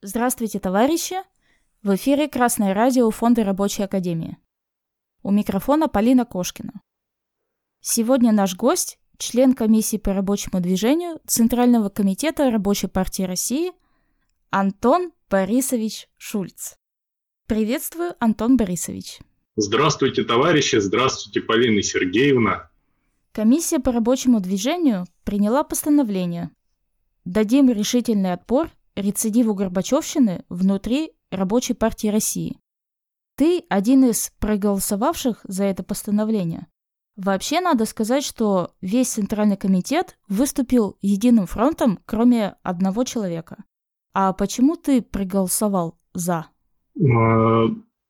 Здравствуйте, товарищи! В эфире Красное радио Фонда Рабочей Академии. У микрофона Полина Кошкина. Сегодня наш гость – член комиссии по рабочему движению Центрального комитета Рабочей партии России Антон Борисович Шульц. Приветствую, Антон Борисович. Здравствуйте, товарищи! Здравствуйте, Полина Сергеевна! Комиссия по рабочему движению приняла постановление «Дадим решительный отпор рецидиву Горбачевщины внутри Рабочей партии России. Ты один из проголосовавших за это постановление. Вообще надо сказать, что весь Центральный комитет выступил единым фронтом, кроме одного человека. А почему ты проголосовал за? А,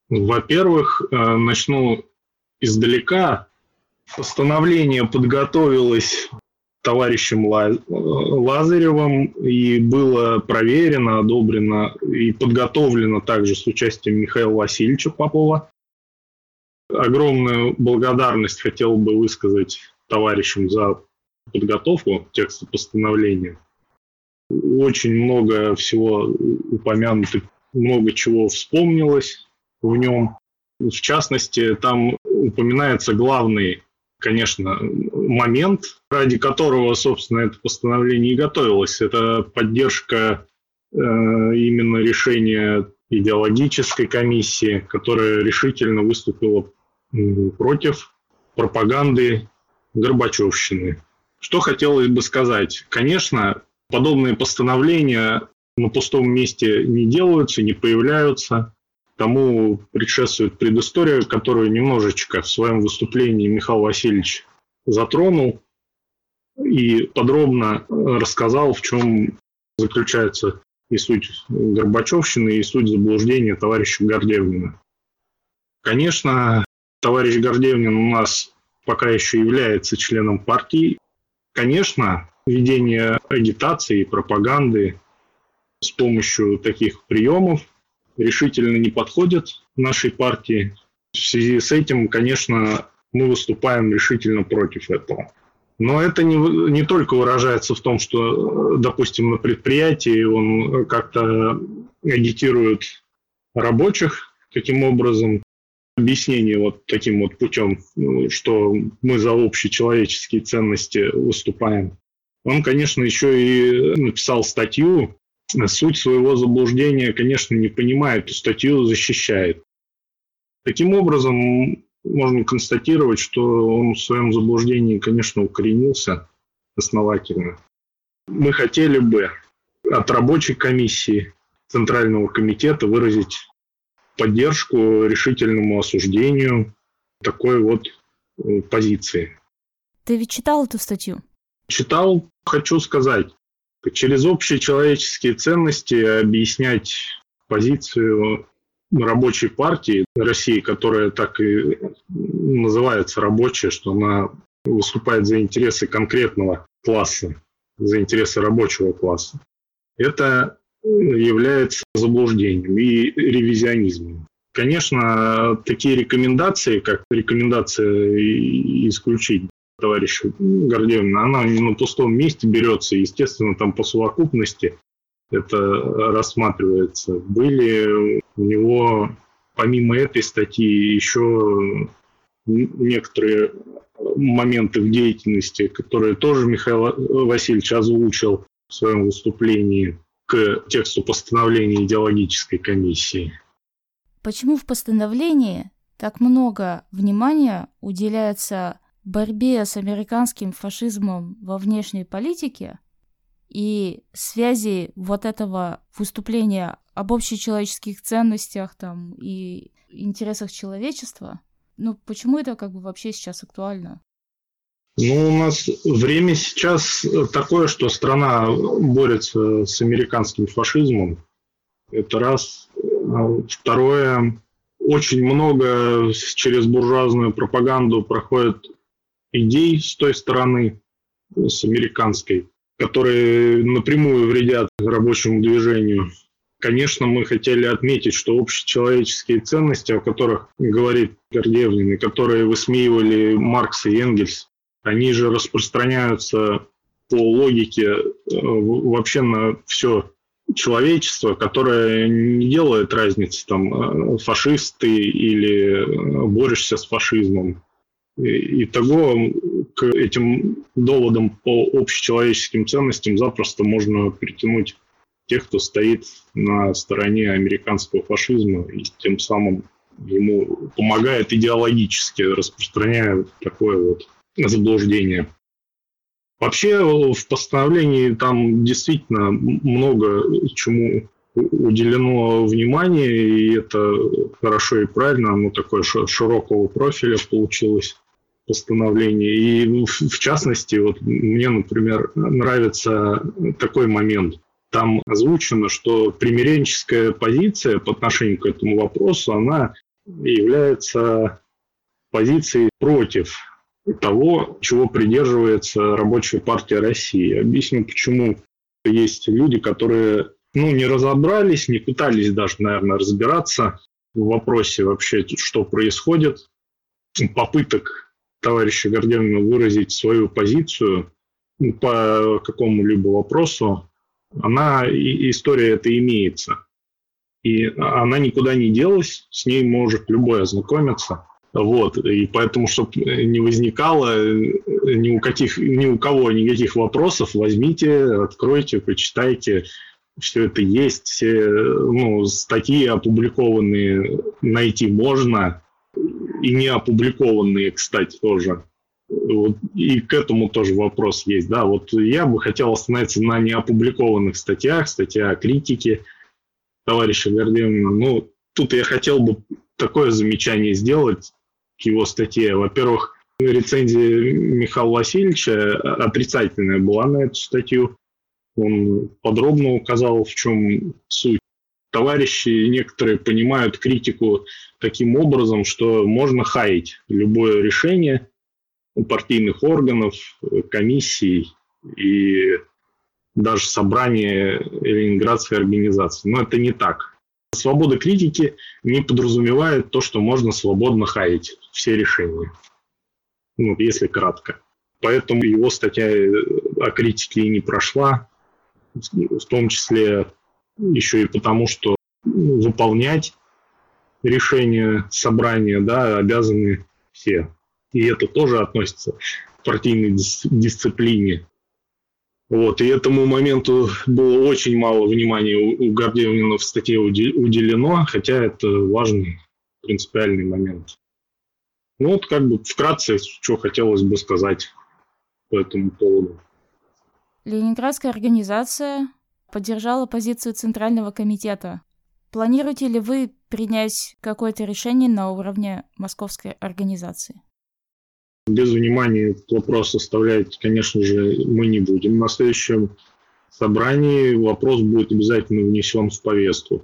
во-первых, э, начну издалека. Постановление подготовилось товарищем Лазаревым и было проверено, одобрено и подготовлено также с участием Михаила Васильевича Попова. Огромную благодарность хотел бы высказать товарищам за подготовку текста постановления. Очень много всего упомянуто, много чего вспомнилось в нем. В частности, там упоминается главный конечно, момент, ради которого, собственно, это постановление и готовилось. Это поддержка э, именно решения идеологической комиссии, которая решительно выступила против пропаганды Горбачевщины. Что хотелось бы сказать? Конечно, подобные постановления на пустом месте не делаются, не появляются. Тому предшествует предыстория, которую немножечко в своем выступлении Михаил Васильевич затронул и подробно рассказал, в чем заключается и суть Горбачевщины, и суть заблуждения товарища Гордевнина. Конечно, товарищ Гордевнин у нас пока еще является членом партии. Конечно, ведение агитации и пропаганды с помощью таких приемов – решительно не подходят нашей партии. В связи с этим, конечно, мы выступаем решительно против этого. Но это не, не только выражается в том, что, допустим, на предприятии он как-то агитирует рабочих таким образом, объяснение вот таким вот путем, что мы за общечеловеческие ценности выступаем. Он, конечно, еще и написал статью суть своего заблуждения, конечно, не понимает, статью защищает. Таким образом, можно констатировать, что он в своем заблуждении, конечно, укоренился основательно. Мы хотели бы от рабочей комиссии Центрального комитета выразить поддержку решительному осуждению такой вот э, позиции. Ты ведь читал эту статью? Читал, хочу сказать, через общие человеческие ценности объяснять позицию рабочей партии России, которая так и называется рабочая, что она выступает за интересы конкретного класса, за интересы рабочего класса. Это является заблуждением и ревизионизмом. Конечно, такие рекомендации, как рекомендация исключить товарища Гордеевна, она на пустом месте берется, естественно, там по совокупности это рассматривается. Были у него, помимо этой статьи, еще некоторые моменты в деятельности, которые тоже Михаил Васильевич озвучил в своем выступлении к тексту постановления идеологической комиссии. Почему в постановлении так много внимания уделяется борьбе с американским фашизмом во внешней политике и связи вот этого выступления об общечеловеческих ценностях там и интересах человечества, ну почему это как бы вообще сейчас актуально? Ну, у нас время сейчас такое, что страна борется с американским фашизмом. Это раз. Второе, очень много через буржуазную пропаганду проходит идей с той стороны, с американской, которые напрямую вредят рабочему движению. Конечно, мы хотели отметить, что общечеловеческие ценности, о которых говорит Гордеевнин, и которые высмеивали Маркс и Энгельс, они же распространяются по логике э, вообще на все человечества, которое не делает разницы, там, э, фашисты или э, борешься с фашизмом. И, того к этим доводам по общечеловеческим ценностям запросто можно притянуть тех, кто стоит на стороне американского фашизма и тем самым ему помогает идеологически, распространяя такое вот заблуждение. Вообще в постановлении там действительно много чему уделено внимание, и это хорошо и правильно, оно такое широкого профиля получилось постановление. И в частности, вот мне, например, нравится такой момент. Там озвучено, что примиренческая позиция по отношению к этому вопросу, она является позицией против того, чего придерживается Рабочая партия России. Объясню, почему есть люди, которые ну, не разобрались, не пытались даже, наверное, разбираться в вопросе вообще, что происходит. Попыток товарища Горденина выразить свою позицию по какому-либо вопросу, она, история это имеется. И она никуда не делась, с ней может любой ознакомиться. Вот, и поэтому, чтобы не возникало ни у, каких, ни у кого никаких вопросов, возьмите, откройте, почитайте. Все это есть, все ну, статьи опубликованные найти можно, и не опубликованные, кстати, тоже. Вот, и к этому тоже вопрос есть. Да, вот я бы хотел остановиться на неопубликованных статьях, статья о критике товарища Горденина. Ну, тут я хотел бы такое замечание сделать к его статье. Во-первых, рецензия Михаила Васильевича отрицательная была на эту статью. Он подробно указал, в чем суть. Товарищи некоторые понимают критику таким образом, что можно хаять любое решение партийных органов, комиссий и даже собрания Ленинградской организации. Но это не так. Свобода критики не подразумевает то, что можно свободно хаять все решения. Ну, если кратко. Поэтому его статья о критике и не прошла, в том числе еще и потому, что выполнять решения собрания да, обязаны все. И это тоже относится к партийной дисциплине. Вот, и этому моменту было очень мало внимания у Гордеевна в статье уделено, хотя это важный принципиальный момент. Ну вот как бы вкратце, что хотелось бы сказать по этому поводу. Ленинградская организация поддержала позицию Центрального комитета. Планируете ли вы принять какое-то решение на уровне московской организации? Без внимания этот вопрос оставлять, конечно же, мы не будем. На следующем собрании вопрос будет обязательно внесен в повестку.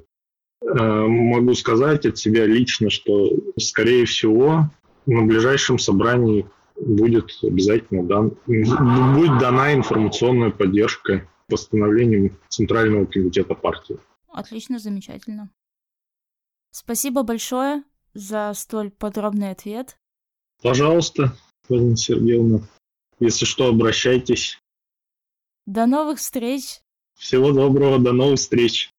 Э, могу сказать от себя лично, что, скорее всего, на ближайшем собрании будет обязательно дан, будет дана информационная поддержка постановлением Центрального комитета партии. Отлично, замечательно. Спасибо большое за столь подробный ответ. Пожалуйста, Валентина Сергеевна. Если что, обращайтесь. До новых встреч. Всего доброго, до новых встреч.